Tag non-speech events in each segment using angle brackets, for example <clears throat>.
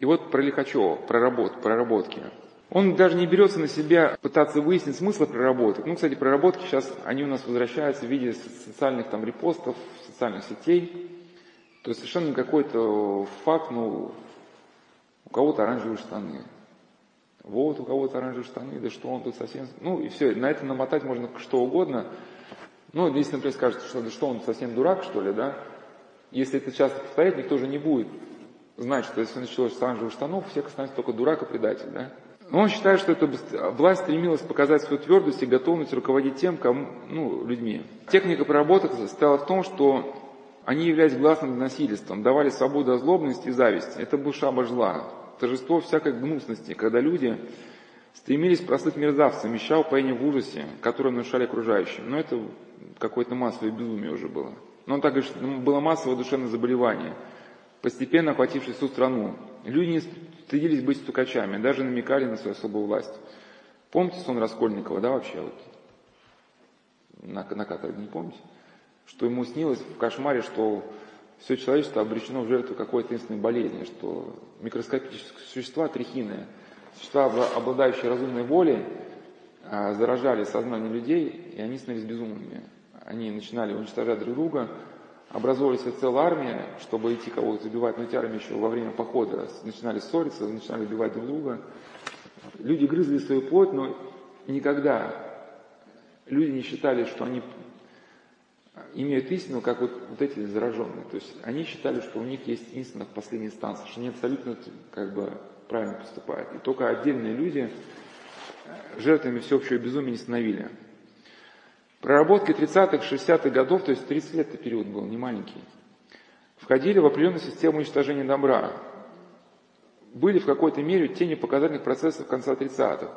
И вот про Лихачева, проработ, проработки. Он даже не берется на себя пытаться выяснить смысл проработок. Ну, кстати, проработки сейчас, они у нас возвращаются в виде социальных там репостов, социальных сетей. То есть совершенно какой-то факт, ну, у кого-то оранжевые штаны. Вот у кого-то оранжевые штаны, да что он тут совсем... Ну и все, на это намотать можно что угодно. Ну, если, например, скажет, что, да что он совсем дурак, что ли, да, если это часто повторять, никто же не будет знать, что если началось с оранжевых штанов, всех останется только дурак и предатель, да. Но он считает, что эта власть стремилась показать свою твердость и готовность руководить тем, кому, ну, людьми. Техника проработок состояла в том, что они являлись гласным насильством, давали свободу озлобности и зависти. Это был шабаш зла, торжество всякой гнусности, когда люди стремились прослыть мерзавцем, ища упоение в ужасе, которое нарушали окружающим. Но это какое-то массовое безумие уже было. Но он так говорит, что было массовое душевное заболевание, постепенно охватившее всю страну. Люди не стыдились быть стукачами, даже намекали на свою особую власть. Помните сон Раскольникова, да, вообще вот? На, на каторге, не помните? Что ему снилось в кошмаре, что все человечество обречено в жертву какой-то единственной болезни, что микроскопические существа, трихины, существа, обладающие разумной волей, а, заражали сознание людей, и они становились безумными. Они начинали уничтожать друг друга, образовывались целая армия, чтобы идти кого-то убивать, но эти армии еще во время похода начинали ссориться, начинали убивать друг друга. Люди грызли свою плоть, но никогда люди не считали, что они имеют истину, как вот, вот эти зараженные. То есть они считали, что у них есть истина в последней инстанции, что они абсолютно как бы правильно поступают. И только отдельные люди жертвами всеобщего безумия не становили. Проработки 30-х, 60-х годов, то есть 30 лет это период был, не маленький, входили в определенную систему уничтожения добра. Были в какой-то мере тени показательных процессов конца 30-х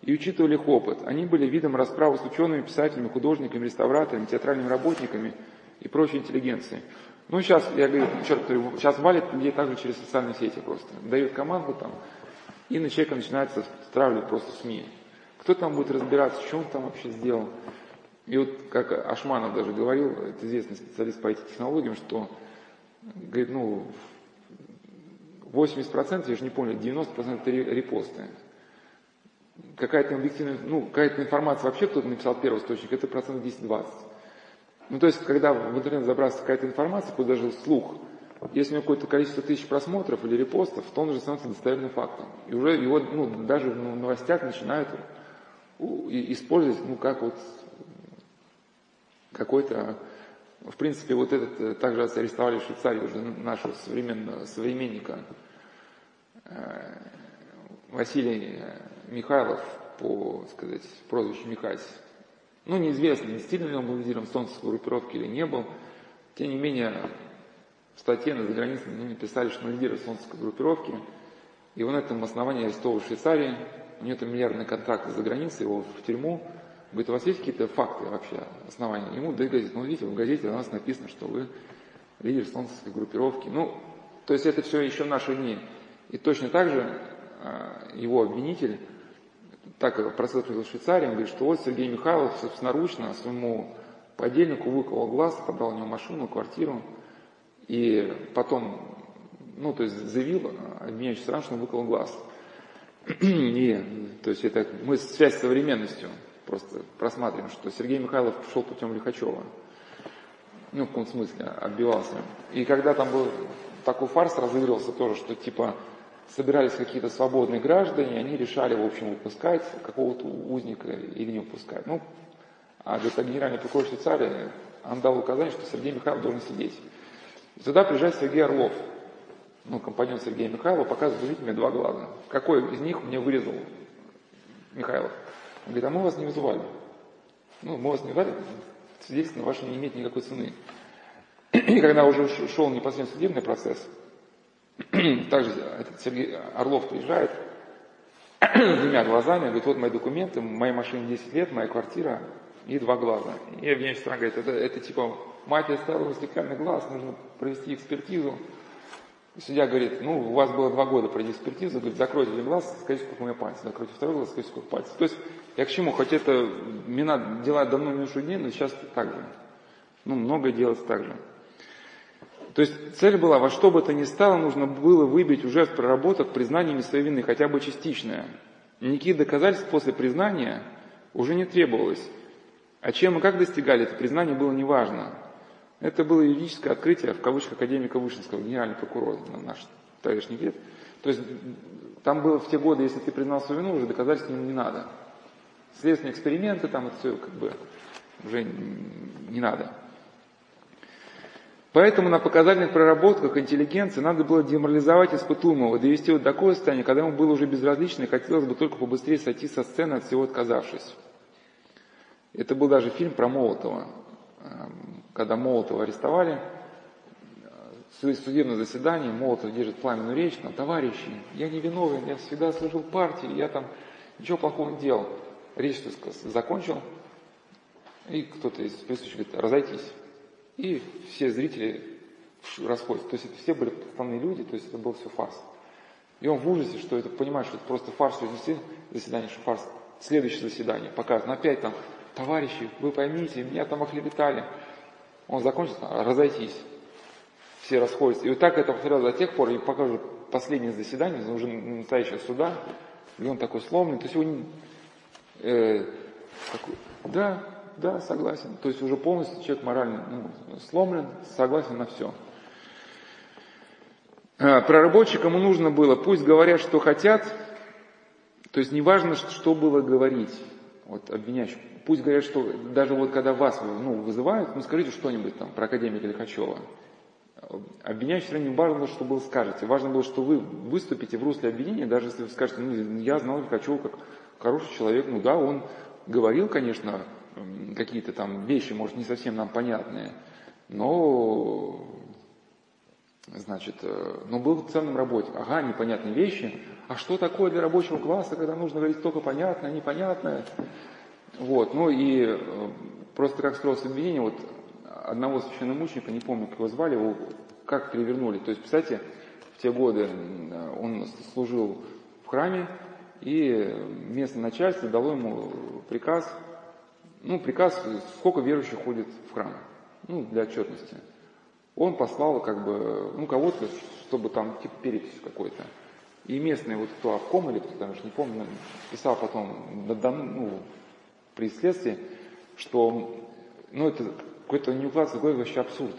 и учитывали их опыт. Они были видом расправы с учеными, писателями, художниками, реставраторами, театральными работниками и прочей интеллигенцией. Ну, сейчас, я говорю, черт сейчас валят людей также через социальные сети просто. Дают команду там, и на человека начинается стравливать просто СМИ. Кто там будет разбираться, что он там вообще сделал. И вот как Ашманов даже говорил, это известный специалист по IT-технологиям, что, говорит, ну, 80%, я же не помню, 90% это репосты. Какая-то объективная, ну, какая-то информация вообще кто-то написал первый источник, это процент 10-20. Ну, то есть, когда в интернет забрасывается какая-то информация, какой даже слух, если у него какое-то количество тысяч просмотров или репостов, то он уже становится достоверным фактом. И уже его, ну, даже в новостях начинают использовать, ну, как вот какой-то, в принципе, вот этот, э, также арестовали в Швейцарии уже нашего современного современника э, Василий Михайлов по, сказать, прозвищу Михась. Ну, неизвестно, действительно ли он был лидером солнцевской группировки или не был. Тем не менее, в статье на загранице мне написали, что он лидер солнцевской группировки. И он на этом основании арестован в Швейцарии. У него там миллиардный контракт за границей, его в тюрьму. Говорит, у вас есть какие-то факты вообще, основания? Ему дают газету. Ну, видите, в газете у нас написано, что вы лидер солнцевской группировки. Ну, то есть это все еще наши дни. И точно так же а, его обвинитель, так как процесс в Швейцарии, он говорит, что вот Сергей Михайлов собственноручно своему подельнику выколол глаз, отобрал у него машину, квартиру, и потом, ну, то есть заявил обвиняющий стран, что он выколол глаз. <clears throat> И, то есть это мы связь с современностью просто просматриваем, что Сергей Михайлов шел путем Лихачева. Ну, в каком смысле, отбивался. И когда там был такой фарс разыгрывался тоже, что типа собирались какие-то свободные граждане, они решали, в общем, выпускать какого-то узника или не выпускать. Ну, а где-то генеральный прокурор Швейцарии, он дал указание, что Сергей Михайлов должен сидеть. И туда приезжает Сергей Орлов, ну, компаньон Сергея Михайлова, показывает, мне два глаза. Какой из них мне вырезал Михайлов? Говорит, а мы вас не вызывали. Ну, мы вас не вызывали, свидетельство ваше не имеет никакой цены. И когда уже шел непосредственно судебный процесс, <clears throat> также этот Сергей Орлов приезжает с <clears throat> двумя глазами, говорит, вот мои документы, моей машине 10 лет, моя квартира и два глаза. И обвиняющий страна говорит, это, это типа мафия ставила стеклянный глаз, нужно провести экспертизу. Судья говорит, ну, у вас было два года пройти экспертизу, говорит, закройте один глаз, скажите, сколько у меня пальцев, закройте второй глаз, скажите, сколько пальцев. То есть, я к чему, хоть это мина дела давно минувших дней, но сейчас так же. Ну, многое делается так же. То есть цель была, во что бы то ни стало, нужно было выбить уже с проработок признаниями своей вины, хотя бы частичное. Никаких доказательств после признания уже не требовалось. А чем и как достигали это признание было неважно. Это было юридическое открытие, в кавычках, академика Вышинского, генеральный прокурор, наш тогдашний лет. То есть там было в те годы, если ты признал свою вину, уже доказательств не, надо. Следственные эксперименты, там это все как бы уже не надо. Поэтому на показательных проработках интеллигенции надо было деморализовать испытуемого, довести его до такое состояние, когда ему было уже безразлично и хотелось бы только побыстрее сойти со сцены, от всего отказавшись. Это был даже фильм про Молотова. Когда Молотова арестовали, в судебном заседании Молотов держит пламенную речь, там, товарищи, я не виновен, я всегда служил партии, я там ничего плохого не делал. Речь закончил, и кто-то из присутствующих говорит, разойтись. И все зрители расходятся. То есть это все были основные люди, то есть это был все фарс. И он в ужасе, что это понимает, что это просто фарс разнесли заседание, что фарс. Следующее заседание показано. Опять там, товарищи, вы поймите, меня там оклеветали. Он закончил, разойтись. Все расходятся. И вот так это повторялось до тех пор, и пока уже последнее заседание, уже настоящего суда, и он такой сломленный. То есть его э, такой, да, да, согласен. То есть уже полностью человек морально ну, сломлен, согласен на все. А, проработчикам нужно было, пусть говорят, что хотят, то есть неважно, что было говорить, вот обвиняющий, пусть говорят, что даже вот когда вас ну, вызывают, ну скажите что-нибудь там про академика Лихачева. Обвиняющий не важно, что вы скажете. Важно было, что вы выступите в русле обвинения, даже если вы скажете, ну я знал Лихачева как хороший человек, ну да, он говорил, конечно, какие-то там вещи, может, не совсем нам понятные, но, значит, э, но был ценным работником. Ага, непонятные вещи. А что такое для рабочего класса, когда нужно говорить только понятное, непонятное? Вот, ну и э, просто как строилось обвинение, вот одного священномученика, не помню, как его звали, его как перевернули. То есть, представьте, в те годы он служил в храме, и местное начальство дало ему приказ ну, приказ, сколько верующих ходит в храм, ну, для отчетности. Он послал, как бы, ну, кого-то, чтобы там, типа, перепись какой-то. И местный вот кто Авком или кто там, не помню, писал потом, ну, при следствии, что, ну, это какой-то не укладывается голове вообще абсурд.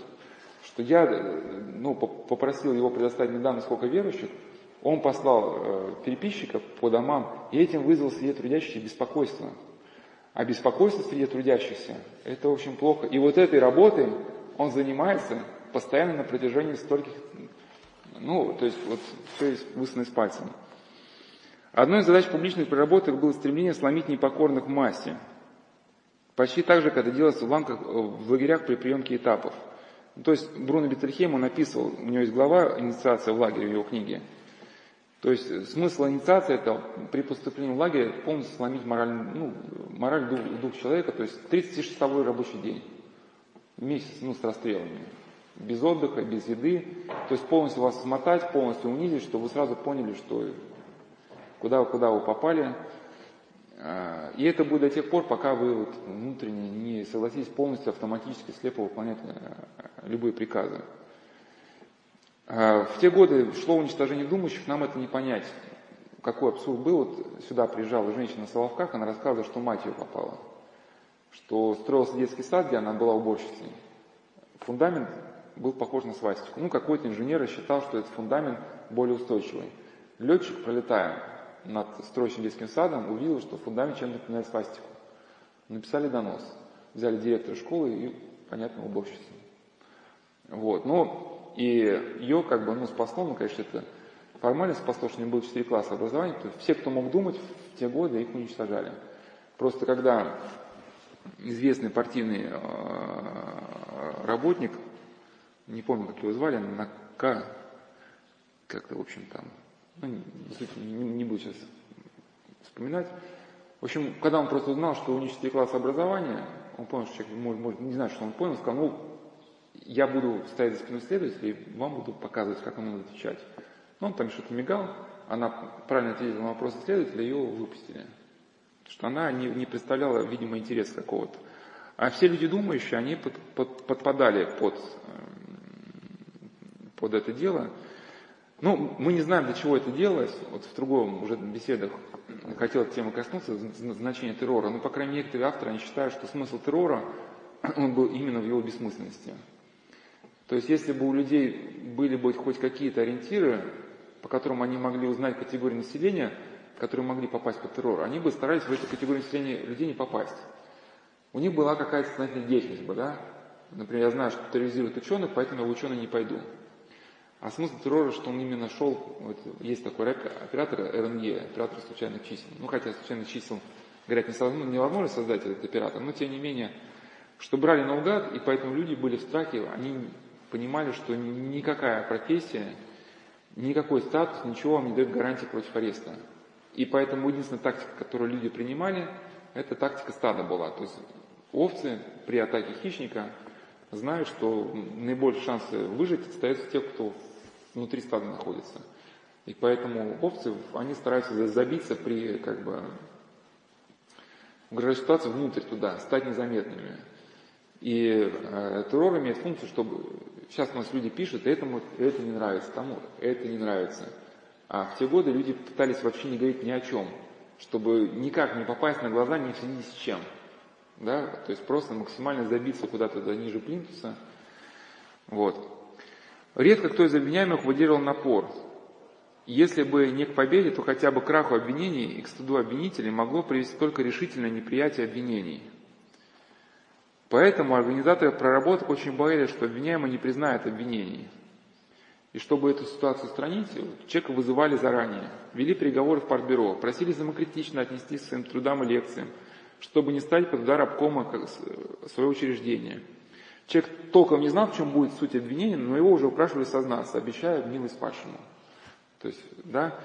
Что я, ну, попросил его предоставить мне данные, сколько верующих, он послал э, переписчиков по домам, и этим вызвал среди трудящихся беспокойство. А беспокойство среди трудящихся – это очень плохо. И вот этой работой он занимается постоянно на протяжении стольких, ну, то есть вот все высунуть с пальцем. Одной из задач публичных проработок было стремление сломить непокорных массе. Почти так же, как это делалось в, ламках, в лагерях при приемке этапов. То есть Бруно Бетельхейм, он описывал, у него есть глава «Инициация в лагере» в его книге – то есть э, смысл инициации это при поступлении в лагерь полностью сломить мораль, ну, мораль дух, дух человека, то есть 36-часовой рабочий день, месяц ну, с расстрелами, без отдыха, без еды, то есть полностью вас смотать, полностью унизить, чтобы вы сразу поняли, что куда, куда вы попали. А, и это будет до тех пор, пока вы вот внутренне не согласитесь полностью автоматически слепо выполнять э, любые приказы. А, в те годы шло уничтожение думающих, нам это не понять. Какой абсурд был, вот сюда приезжала женщина в Соловках, она рассказывала, что мать ее попала. Что строился детский сад, где она была уборщицей. Фундамент был похож на свастику. Ну, какой-то инженер рассчитал, что этот фундамент более устойчивый. Летчик, пролетая над строящим детским садом, увидел, что фундамент чем-то напоминает свастику. Написали донос. Взяли директора школы и, понятно, уборщицу. Вот. Но и ее как бы, ну, спасло, ну, конечно, это формально спасло, что него было 4 класса образования, то есть все, кто мог думать в те годы, их уничтожали. Просто когда известный партийный э, работник, не помню, как его звали, на К, как-то, в общем, там, ну, не, не, буду сейчас вспоминать. В общем, когда он просто узнал, что у них 4 класса образования, он понял, что человек, может, может, не знаю, что он понял, сказал, ну, я буду стоять за спиной следователя и вам буду показывать, как он будет отвечать. Ну, он там что-то мигал, она правильно ответила на вопросы следователя, ее выпустили. Что она не, не представляла, видимо, интерес какого-то. А все люди думающие, они под, под, подпадали под, эм, под это дело. Ну, мы не знаем, для чего это делалось. Вот в другом уже беседах хотел тему коснуться, значение террора. Ну, по крайней мере, некоторые авторы, они считают, что смысл террора, <clears throat> он был именно в его бессмысленности. То есть, если бы у людей были бы хоть какие-то ориентиры, по которым они могли узнать категорию населения, которые могли попасть под террор, они бы старались в эту категорию населения людей не попасть. У них была какая-то сознательная деятельность бы, да? Например, я знаю, что терроризируют ученых, поэтому я в ученые не пойду. А смысл террора, что он именно шел, вот, есть такой оператор РНЕ, оператор случайных чисел. Ну, хотя случайных чисел, говорят, не невозможно создать этот оператор, но тем не менее, что брали наугад, и поэтому люди были в страхе, они понимали, что никакая профессия, никакой статус, ничего вам не дает гарантии против ареста. И поэтому единственная тактика, которую люди принимали, это тактика стада была. То есть овцы при атаке хищника знают, что наибольшие шансы выжить остаются те, кто внутри стада находится. И поэтому овцы, они стараются забиться при как бы угрожающей ситуации внутрь туда, стать незаметными. И э, террор имеет функцию, чтобы сейчас у нас люди пишут, этому это не нравится, тому это не нравится. А в те годы люди пытались вообще не говорить ни о чем, чтобы никак не попасть на глаза ни в с чем. Да? То есть просто максимально забиться куда-то ниже плинтуса. Вот. Редко кто из обвиняемых выдерживал напор. Если бы не к победе, то хотя бы к краху обвинений и к стыду обвинителей могло привести только решительное неприятие обвинений. Поэтому организаторы проработок очень боялись, что обвиняемый не признает обвинений. И чтобы эту ситуацию устранить, человека вызывали заранее, вели переговоры в партбюро, просили самокритично отнестись к своим трудам и лекциям, чтобы не стать под удар обкома своего учреждения. Человек толком не знал, в чем будет суть обвинения, но его уже упрашивали сознаться, обещая милость падшему. То есть, да,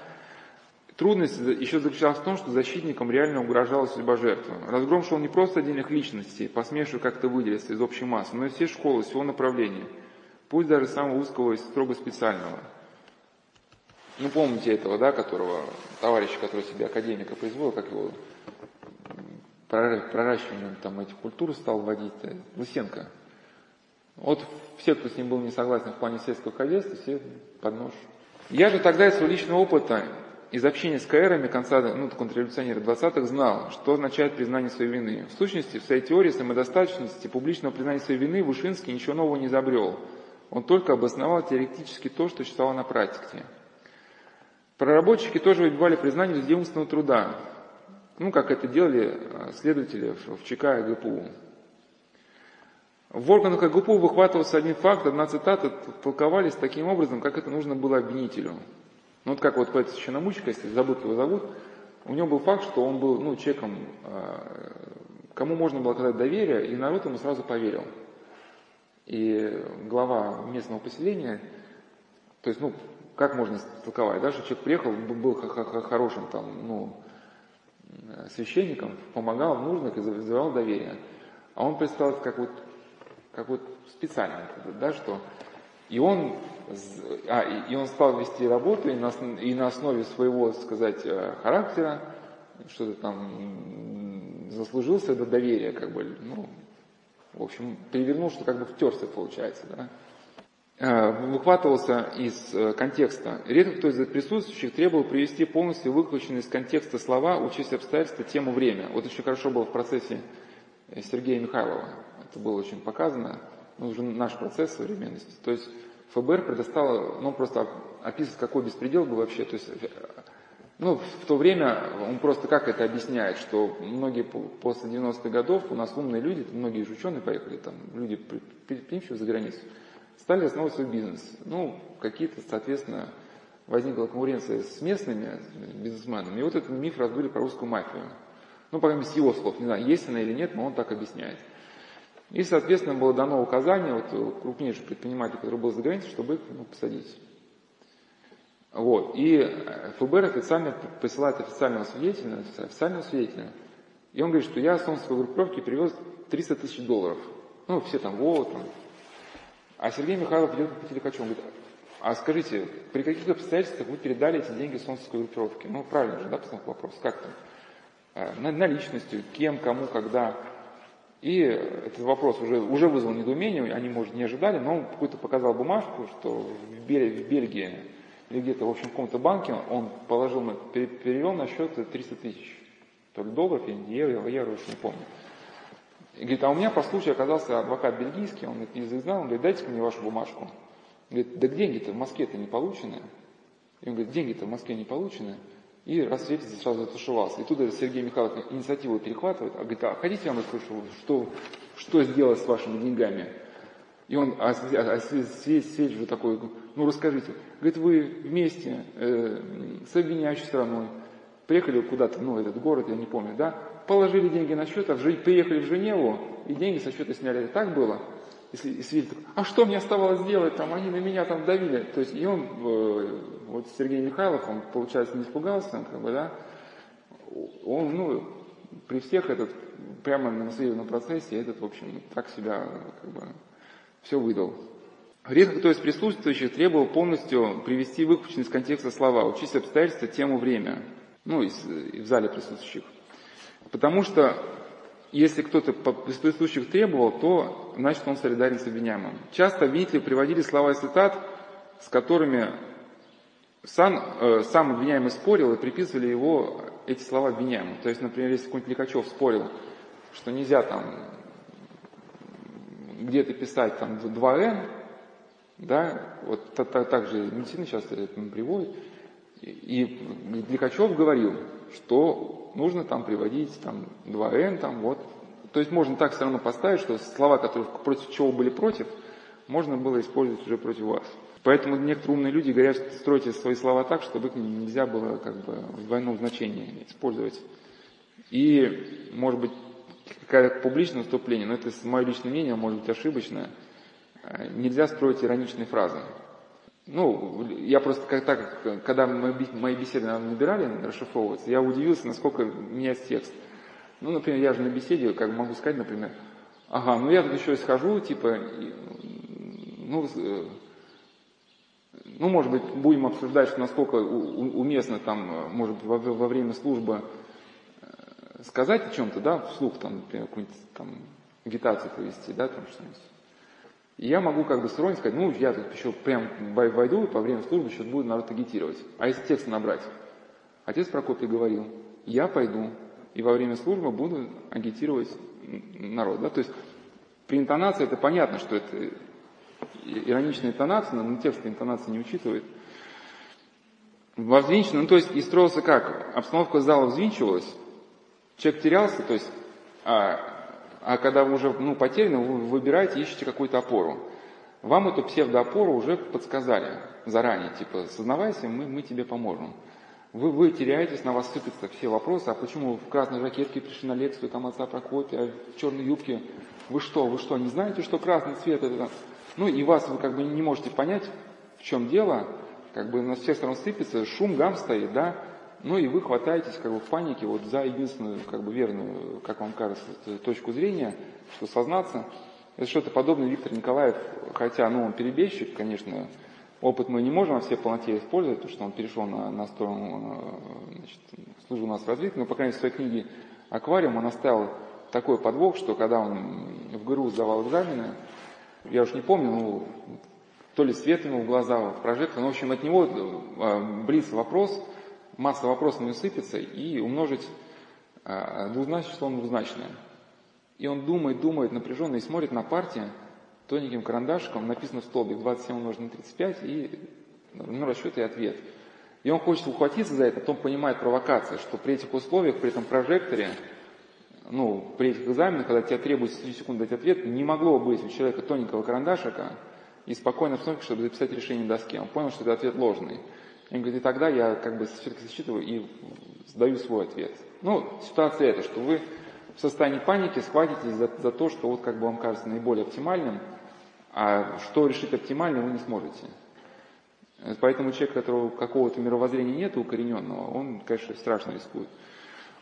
трудность еще заключалась в том, что защитникам реально угрожала судьба жертвы. Разгром шел не просто отдельных личностей, посмевших как-то выделиться из общей массы, но и все школы, всего направления, пусть даже самого узкого и строго специального. Ну, помните этого, да, которого, товарища, который себе академика произвел, как его проращиванием там этих культур стал вводить, Лысенко. Вот все, кто с ним был не согласен в плане сельского хозяйства, все под нож. Я же тогда из своего личного опыта, из общения с КРами конца, ну, контрреволюционеры 20-х, знал, что означает признание своей вины. В сущности, в своей теории самодостаточности, публичного признания своей вины Вышинский ничего нового не изобрел. Он только обосновал теоретически то, что считал на практике. Проработчики тоже выбивали признание за умственного труда, ну, как это делали а, следователи в ЧК и ГПУ. В органах ГПУ выхватывался один факт, одна цитата, толковались таким образом, как это нужно было обвинителю. Ну вот как вот поэт священномучка, если забыть его зовут, у него был факт, что он был ну, человеком, а, кому можно было оказать доверие, и народ ему сразу поверил. И глава местного поселения, то есть, ну, как можно толковать, да, что человек приехал, был хорошим там, ну, священником, помогал в нужных и вызывал доверие. А он представился как вот как вот специально, да, что и он, а, и он стал вести работу и на, и на основе своего, сказать, э, характера, что-то там заслужился до доверия, как бы, ну, в общем, перевернул, что как бы втерся, получается, да. Э, выхватывался из э, контекста. Редко кто из присутствующих требовал привести полностью выхваченные из контекста слова, учесть обстоятельства, тему, время. Вот очень хорошо было в процессе Сергея Михайлова это было очень показано, ну, уже наш процесс современности. То есть ФБР предоставило, ну, просто описывать, какой беспредел был вообще. То есть, ну, в то время он просто как это объясняет, что многие после 90-х годов у нас умные люди, многие же ученые поехали, там, люди предприимчивые за границу, стали основывать свой бизнес. Ну, какие-то, соответственно, возникла конкуренция с местными бизнесменами, и вот этот миф раздули про русскую мафию. Ну, по крайней мере, с его слов, не знаю, есть она или нет, но он так объясняет. И, соответственно, было дано указание вот, крупнейших предпринимателей, который был за границей, чтобы их ну, посадить. Вот. И ФБР официально посылает официального свидетеля, официального свидетеля. И он говорит, что я с солнцевой группировки привез 300 тысяч долларов. Ну, все там, вот, там. А Сергей Михайлов идет по телекачу, он говорит, а скажите, при каких обстоятельствах вы передали эти деньги солнцевской группировке? Ну, правильно же, да, постановка вопрос, как там? А, наличностью, кем, кому, когда. И этот вопрос уже, уже вызвал недоумение, они, может, не ожидали, но он какую-то показал бумажку, что в, Бель, в Бельгии или где-то, в общем, в каком-то банке он положил, перевел на счет 300 тысяч. То ли долларов, евро, евро, уж не помню. И говорит, а у меня по случаю оказался адвокат бельгийский, он говорит, язык знал, он говорит, дайте мне вашу бумажку. Говорит, да деньги-то в Москве-то не получены. И он говорит, деньги-то в Москве не получены. И рассветится сразу затушевался. И тут Сергей Михайлович инициативу перехватывает, а говорит, а хотите я вам расскажу, что, что сделать с вашими деньгами? И он осведчивает такой, ну расскажите. Говорит, вы вместе э, с обвиняющей стороной приехали куда-то, ну этот город, я не помню, да, положили деньги на счет, а в, приехали в Женеву, и деньги со счета сняли. Так было? Если, если а что мне оставалось делать, там, они на меня там давили. То есть, и он, э, вот Сергей Михайлов, он, получается, не испугался, как бы, да, он, ну, при всех этот, прямо на наследственном процессе, этот, в общем, так себя, как бы, все выдал. Редко кто из присутствующих требовал полностью привести выпущенные из контекста слова, учесть обстоятельства, тему, время. Ну, из, в зале присутствующих. Потому что если кто-то из присутствующих требовал, то значит он солидарен с обвиняемым. Часто обвинители приводили слова и цитат, с которыми сам, э, сам обвиняемый спорил и приписывали его эти слова обвиняемому. То есть, например, если какой-нибудь Ликачев спорил, что нельзя там где-то писать там 2Н, да, вот так, так, так же медицина сейчас это приводит, и, Ликачев говорил, что нужно там приводить там 2n, там вот. То есть можно так все равно поставить, что слова, которые против чего были против, можно было использовать уже против вас. Поэтому некоторые умные люди говорят, что стройте свои слова так, чтобы их нельзя было как бы в двойном значении использовать. И, может быть, какое-то публичное выступление, но это мое личное мнение, может быть ошибочное, э, нельзя строить ироничные фразы. Ну, я просто как так, когда мои беседы набирали, расшифровываться, я удивился, насколько меняется текст. Ну, например, я же на беседе, как могу сказать, например, ага, ну я тут еще схожу, типа, ну, э, ну, может быть, будем обсуждать, насколько уместно там, может быть, во, во время службы э, сказать о чем-то, да, вслух, там, например, какую-нибудь там агитацию провести, да, там что-нибудь. И я могу как бы сторонне сказать, ну, я тут еще прям войду, и по время службы сейчас будет народ агитировать. А если текст набрать? Отец Прокопий говорил, я пойду, и во время службы буду агитировать народ. Да? То есть при интонации это понятно, что это ироничная интонация, но текст интонации не учитывает. Взвинчено, ну то есть и строился как? Обстановка зала взвинчивалась, человек терялся, то есть а, а когда вы уже ну, потеряны, вы выбираете, ищете какую-то опору. Вам эту псевдоопору уже подсказали заранее, типа, сознавайся, мы, мы тебе поможем. Вы, вы теряетесь, на вас сыпятся все вопросы, а почему в красной жакетке пришли на лекцию, там отца Прокопия, в черной юбке, вы что, вы что, не знаете, что красный цвет это? Ну и вас вы как бы не можете понять, в чем дело, как бы на всех сторон сыпется, шум, гам стоит, да, ну и вы хватаетесь как бы в панике вот за единственную, как бы верную, как вам кажется, точку зрения, что сознаться. Это что-то подобное Виктор Николаев, хотя, ну, он перебежчик, конечно, опыт мы не можем во всей полноте использовать, потому что он перешел на, на сторону, значит, служил у нас в развитии, но, по крайней мере, в своей книге «Аквариум» он оставил такой подвох, что когда он в ГРУ сдавал экзамены, я уж не помню, ну, то ли свет ему в глаза, в прожектор, но, в общем, от него э, близ вопрос – масса вопросов не сыпется, и умножить а, двузначное число на двузначное. И он думает, думает напряженно и смотрит на партию тоненьким карандашиком, написано в столбик 27 умножить на 35, и ну, расчет и ответ. И он хочет ухватиться за это, потом понимает провокация, что при этих условиях, при этом прожекторе, ну, при этих экзаменах, когда тебе требуется 3 секунды дать ответ, не могло быть у человека тоненького карандашика и спокойно обстановки, чтобы записать решение на доске. Он понял, что это ответ ложный. И он говорит, и тогда я как бы все-таки засчитываю и сдаю свой ответ. Ну, ситуация эта, что вы в состоянии паники схватитесь за, за то, что вот как бы вам кажется наиболее оптимальным, а что решить оптимально вы не сможете. Поэтому человек, у которого какого-то мировоззрения нет укорененного, он, конечно, страшно рискует.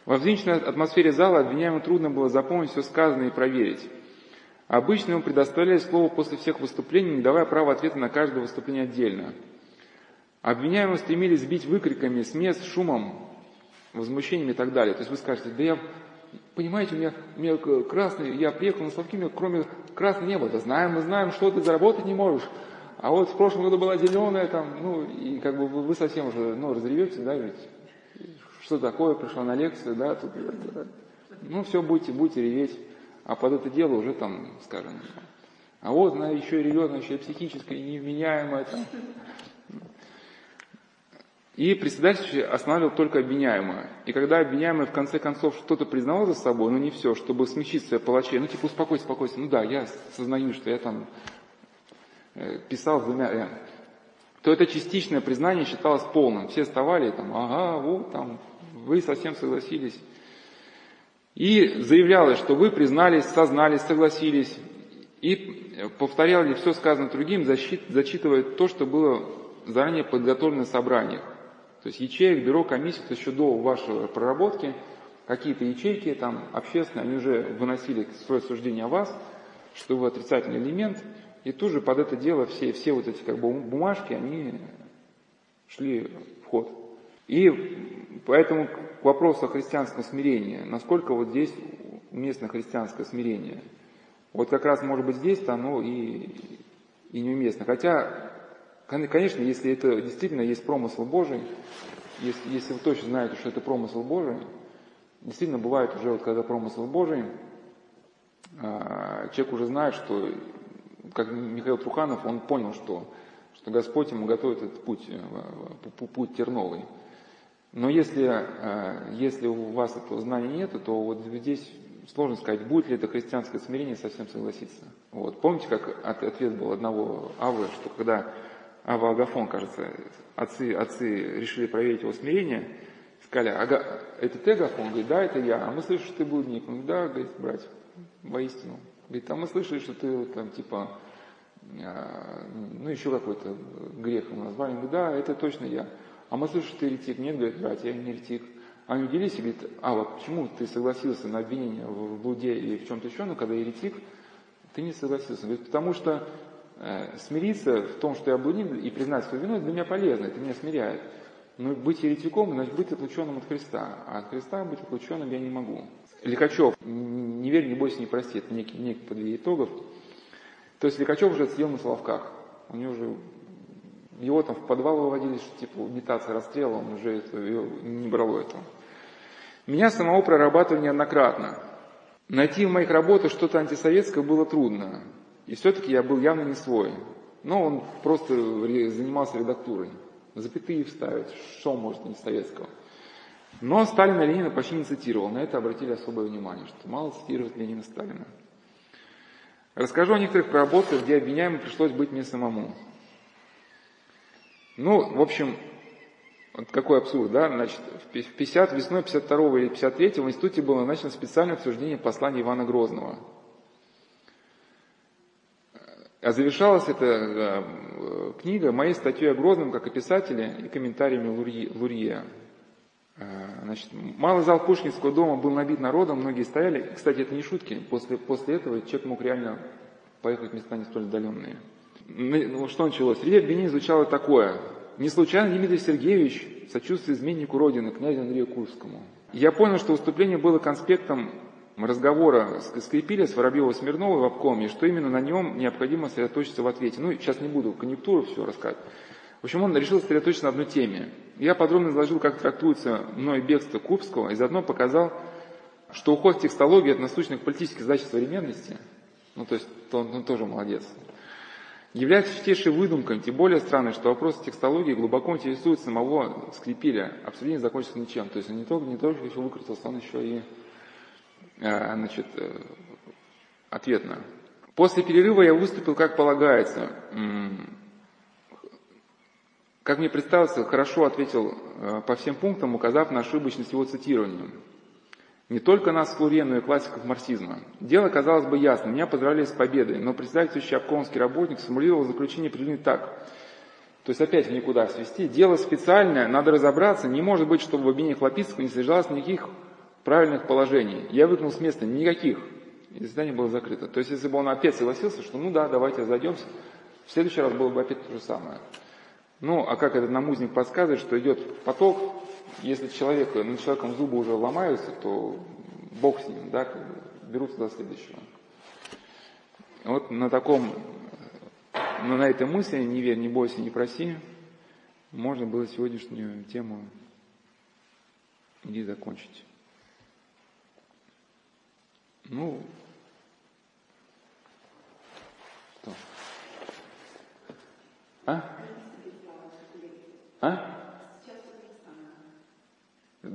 Во взвинченной атмосфере зала обвиняемому трудно было запомнить все сказанное и проверить. Обычно ему предоставляли слово после всех выступлений, не давая права ответа на каждое выступление отдельно. Обвиняемые стремились сбить выкриками, смес, шумом, возмущениями и так далее. То есть вы скажете, да я понимаете, у меня, у меня красный, я приехал на Славки, у меня кроме красного не было. Да знаем, мы знаем, что ты заработать не можешь. А вот в прошлом году была зеленая, там, ну, и как бы вы совсем уже, ну, разревете, да, ведь, что такое, пришла на лекцию, да, тут, ну, все, будете, будете реветь, а под это дело уже там, скажем, а вот она еще ревет, она еще психическая, невменяемая, там. И председатель останавливал только обвиняемое. И когда обвиняемый в конце концов что-то признавал за собой, но не все, чтобы смягчить свои палачей, ну типа успокойся, успокойся, ну да, я сознаю, что я там э, писал с двумя то это частичное признание считалось полным. Все вставали там, ага, вот там, вы совсем согласились. И заявлялось, что вы признались, сознались, согласились. И повторяли все сказанное другим, зачитывая то, что было заранее подготовлено в собраниях. То есть ячеек, бюро, комиссия, то еще до вашей проработки, какие-то ячейки там общественные, они уже выносили свое суждение о вас, что вы отрицательный элемент, и тут же под это дело все, все вот эти как бы бумажки, они шли в ход. И поэтому к вопросу о христианском смирении, насколько вот здесь уместно христианское смирение. Вот как раз может быть здесь-то оно и, и неуместно. Хотя, конечно, если это действительно есть промысл Божий, если, если вы точно знаете, что это промысл Божий, действительно бывает уже, вот когда промысл Божий, а, человек уже знает, что, как Михаил Труханов, он понял, что, что Господь ему готовит этот путь, э, путь терновый. Но если, э, если у вас этого знания нет, то вот здесь сложно сказать, будет ли это христианское смирение совсем согласиться. Вот. Помните, как ответ был одного Авы, что когда Ава Агафон, кажется, отцы, отцы решили проверить его смирение, сказали, ага, это ты Агафон? Говорит, да, это я. А мы слышали, что ты блудник. Он говорит, да, говорит, брать, воистину. Говорит, а мы слышали, что ты там типа, а, ну еще какой-то грех назвали. Он говорит, да, это точно я. А мы слышим, что ты еретик. Нет, говорит, братья, я не еретик. Они удивились и говорят, а вот почему ты согласился на обвинение в блуде и в чем-то еще, но когда еретик, ты не согласился. Говорит, потому что э, смириться в том, что я блудник, и признать свою вину, для меня полезно, это меня смиряет. Но быть еретиком, значит быть отлученным от Христа. А от Христа быть отлученным я не могу. Лихачев, не верь, не бойся, не прости, это некий, некий подвиг итогов. То есть Лихачев уже сидел на Соловках. У него уже его там в подвал выводили, что типа имитация расстрела, он уже это, не брало этого. Меня самого прорабатывали неоднократно. Найти в моих работах что-то антисоветское было трудно. И все-таки я был явно не свой. Но он просто занимался редактурой. Запятые вставить, что может антисоветского. Но Сталина Ленина почти не цитировал. На это обратили особое внимание, что мало цитировать Ленина Сталина. Расскажу о некоторых проработках, где обвиняемым пришлось быть мне самому. Ну, в общем, вот какой абсурд, да? Значит, в 50, весной 52 или 53 в институте было назначено специальное обсуждение послания Ивана Грозного. А завершалась эта книга моей статьей о Грозном как о писателе и комментариями Лурье. Э, значит, малый зал Пушкинского дома был набит народом, многие стояли. Кстати, это не шутки. После, после этого человек мог реально поехать в места не столь отдаленные. Ну, что началось? Среди обвинений звучало такое. Не случайно Дмитрий Сергеевич сочувствует изменнику Родины, князю Андрею Курскому. Я понял, что выступление было конспектом разговора скрепили с Воробьева Смирнова в обкоме, что именно на нем необходимо сосредоточиться в ответе. Ну, сейчас не буду конъюнктуру все рассказывать. В общем, он решил сосредоточиться на одной теме. Я подробно изложил, как трактуется мной бегство Курского, и заодно показал, что уход в текстологию от насущных политических задач современности, ну, то есть он, он тоже молодец, является чистейшей выдумкой, тем более странно, что вопрос текстологии глубоко интересует самого Склепиля. Обсуждение закончится ничем. То есть он не только, не только еще выкрутился, он еще и э, значит, э, ответно. После перерыва я выступил, как полагается. Как мне представился, хорошо ответил э, по всем пунктам, указав на ошибочность его цитирования. Не только нас с Лурье, но и классиков марксизма. Дело, казалось бы, ясно. Меня поздравляли с победой, но председательствующий обкомский работник сформулировал заключение примерно так. То есть опять никуда свести. Дело специальное, надо разобраться. Не может быть, чтобы в обвинениях Лапицкого не содержалось никаких правильных положений. Я выкнул с места никаких. И заседание было закрыто. То есть если бы он опять согласился, что ну да, давайте разойдемся, в следующий раз было бы опять то же самое. Ну, а как этот намузник подсказывает, что идет поток, если человек, над человеком зубы уже ломаются, то Бог с ним, да, как бы, берутся до следующего. Вот на таком, ну, на этой мысли «не верь, не бойся, не проси» можно было сегодняшнюю тему и закончить. Ну, что? А? А?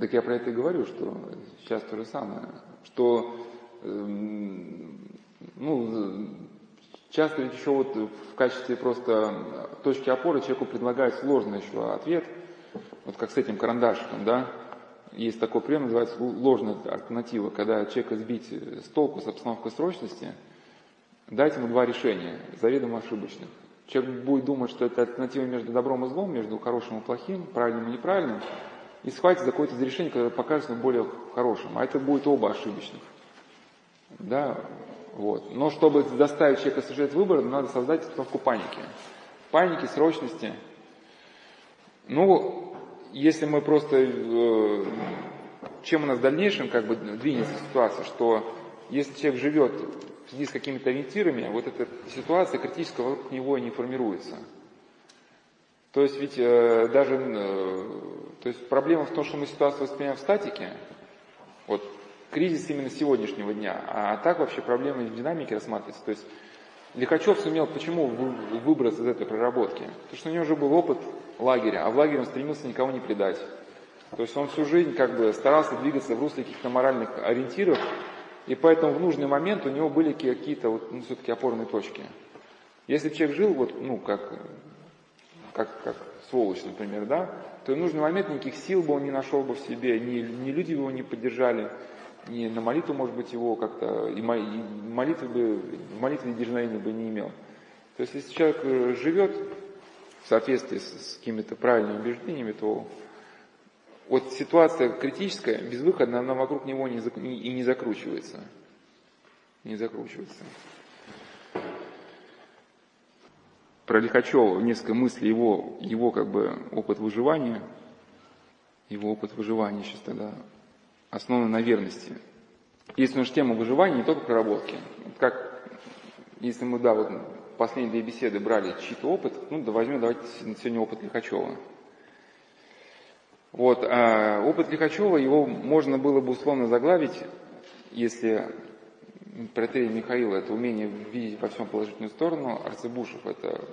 Так я про это и говорю, что сейчас то же самое. Что, эм, ну, часто ведь еще вот в качестве просто точки опоры человеку предлагают сложный еще ответ, вот как с этим карандашиком, да, есть такой прием, называется ложная альтернатива, когда человека сбить с толку с обстановкой срочности, дать ему два решения, заведомо ошибочных. Человек будет думать, что это альтернатива между добром и злом, между хорошим и плохим, правильным и неправильным, и схватится за какое-то решение, которое покажется более хорошим. А это будет оба ошибочных. Да, вот. Но чтобы заставить человека совершать выбор, надо создать обстановку паники. Паники, срочности. Ну, если мы просто, э, чем у нас в дальнейшем как бы двинется ситуация, что если человек живет в связи с какими-то ориентирами, вот эта ситуация критическая вокруг него не формируется. То есть ведь э, даже, э, то есть проблема в том, что мы ситуацию воспринимаем в статике, вот кризис именно сегодняшнего дня, а так вообще проблема в динамике рассматривается. То есть Лихачев сумел почему выбраться из этой проработки? Потому что у него уже был опыт лагеря, а в лагере он стремился никого не предать. То есть он всю жизнь как бы старался двигаться в русле каких-то моральных ориентиров, и поэтому в нужный момент у него были какие-то вот, ну, все-таки опорные точки. Если бы человек жил вот, ну, как как, как сволочь, например, да, то в нужный момент никаких сил бы он не нашел бы в себе, ни, ни люди бы его не поддержали, ни на молитву, может быть, его как-то, и молитвы бы, в молитве дерзновения бы не имел. То есть, если человек э, живет в соответствии с, с какими-то правильными убеждениями, то вот ситуация критическая, безвыходная, она вокруг него не, не, и не закручивается. Не закручивается про Лихачева несколько мыслей, его, его как бы опыт выживания, его опыт выживания сейчас тогда основан на верности. Есть наша тема выживания, не только проработки. Как, если мы, да, вот последние две беседы брали чей-то опыт, ну, да возьмем, давайте сегодня опыт Лихачева. Вот, а опыт Лихачева, его можно было бы условно заглавить, если протерей Михаила это умение видеть во всем положительную сторону, Арцебушев это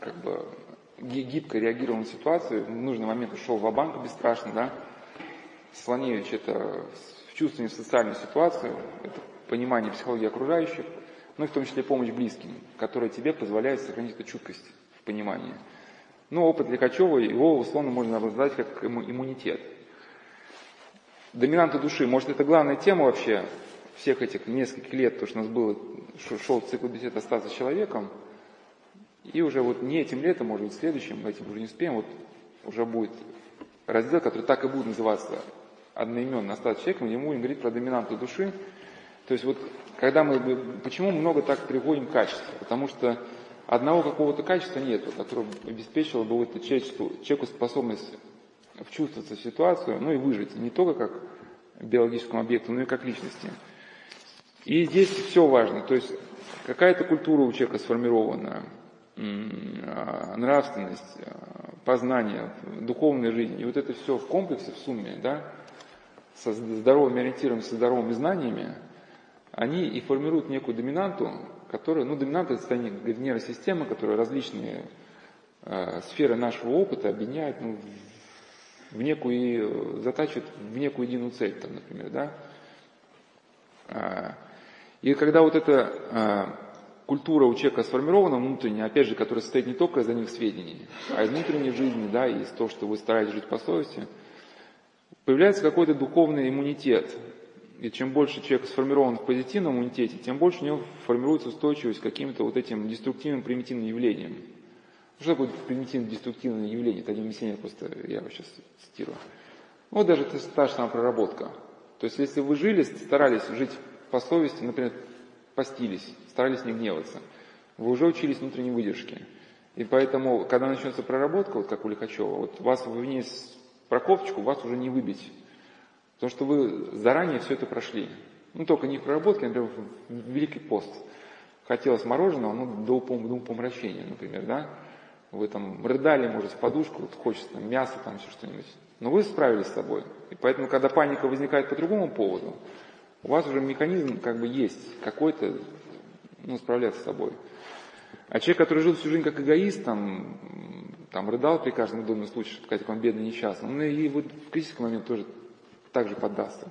как бы гибко реагировал на ситуацию, в нужный момент ушел в банк бесстрашно, да. Слоневич это вчувствование в социальную ситуацию, это понимание психологии окружающих, ну и в том числе помощь близким, которая тебе позволяет сохранить эту чуткость в понимании. Ну, опыт Лихачева, его условно можно назвать как иммунитет. Доминанты души, может это главная тема вообще всех этих нескольких лет, то, что у нас было, шел цикл бесед остаться человеком, и уже вот не этим летом, может быть, следующим, этим уже не успеем, вот уже будет раздел, который так и будет называться одноименно остаться человеком, мы будем говорить про доминанту души. То есть вот когда мы, почему много так приводим качества? Потому что одного какого-то качества нет, которое обеспечило бы вот человеку, человеку способность вчувствоваться в ситуацию, ну и выжить, не только как биологическому объекту, но и как личности. И здесь все важно, то есть какая-то культура у человека сформирована, а, нравственность, а, познание, духовная жизнь. И вот это все в комплексе, в сумме, да, со здоровыми ориентирами, со здоровыми знаниями, они и формируют некую доминанту, которая, ну, доминанта это состояние нейросистемы, которая различные э, сферы нашего опыта объединяет ну, в некую, затачивает в некую единую цель, там, например, да. И когда вот эта а, культура у человека сформирована внутренняя, опять же, которая состоит не только из них сведений, а из внутренней жизни, да, из того, что вы стараетесь жить по совести, появляется какой-то духовный иммунитет. И чем больше человек сформирован в позитивном иммунитете, тем больше у него формируется устойчивость к каким-то вот этим деструктивным, примитивным явлениям. Что такое примитивное деструктивное явление? Это миссионер просто, я его сейчас цитирую. Вот даже та же самая проработка. То есть, если вы жили, старались жить по совести, например, постились, старались не гневаться, вы уже учились внутренней выдержке. И поэтому, когда начнется проработка, вот как у Лихачева, вот вас вниз про кофточку, вас уже не выбить. Потому что вы заранее все это прошли. Ну, только не в проработке, а, например, в Великий пост. Хотелось мороженого, ну, до, до помрачения, например, да? Вы там рыдали, может, в подушку, вот хочется там, мясо, там еще что-нибудь. Но вы справились с собой. И поэтому, когда паника возникает по другому поводу, у вас уже механизм как бы есть какой-то, ну, справляться с собой. А человек, который жил всю жизнь как эгоист, там, там рыдал при каждом удобном случае, сказать, как он бедный, несчастный, он и вот в критический момент тоже так же поддастся.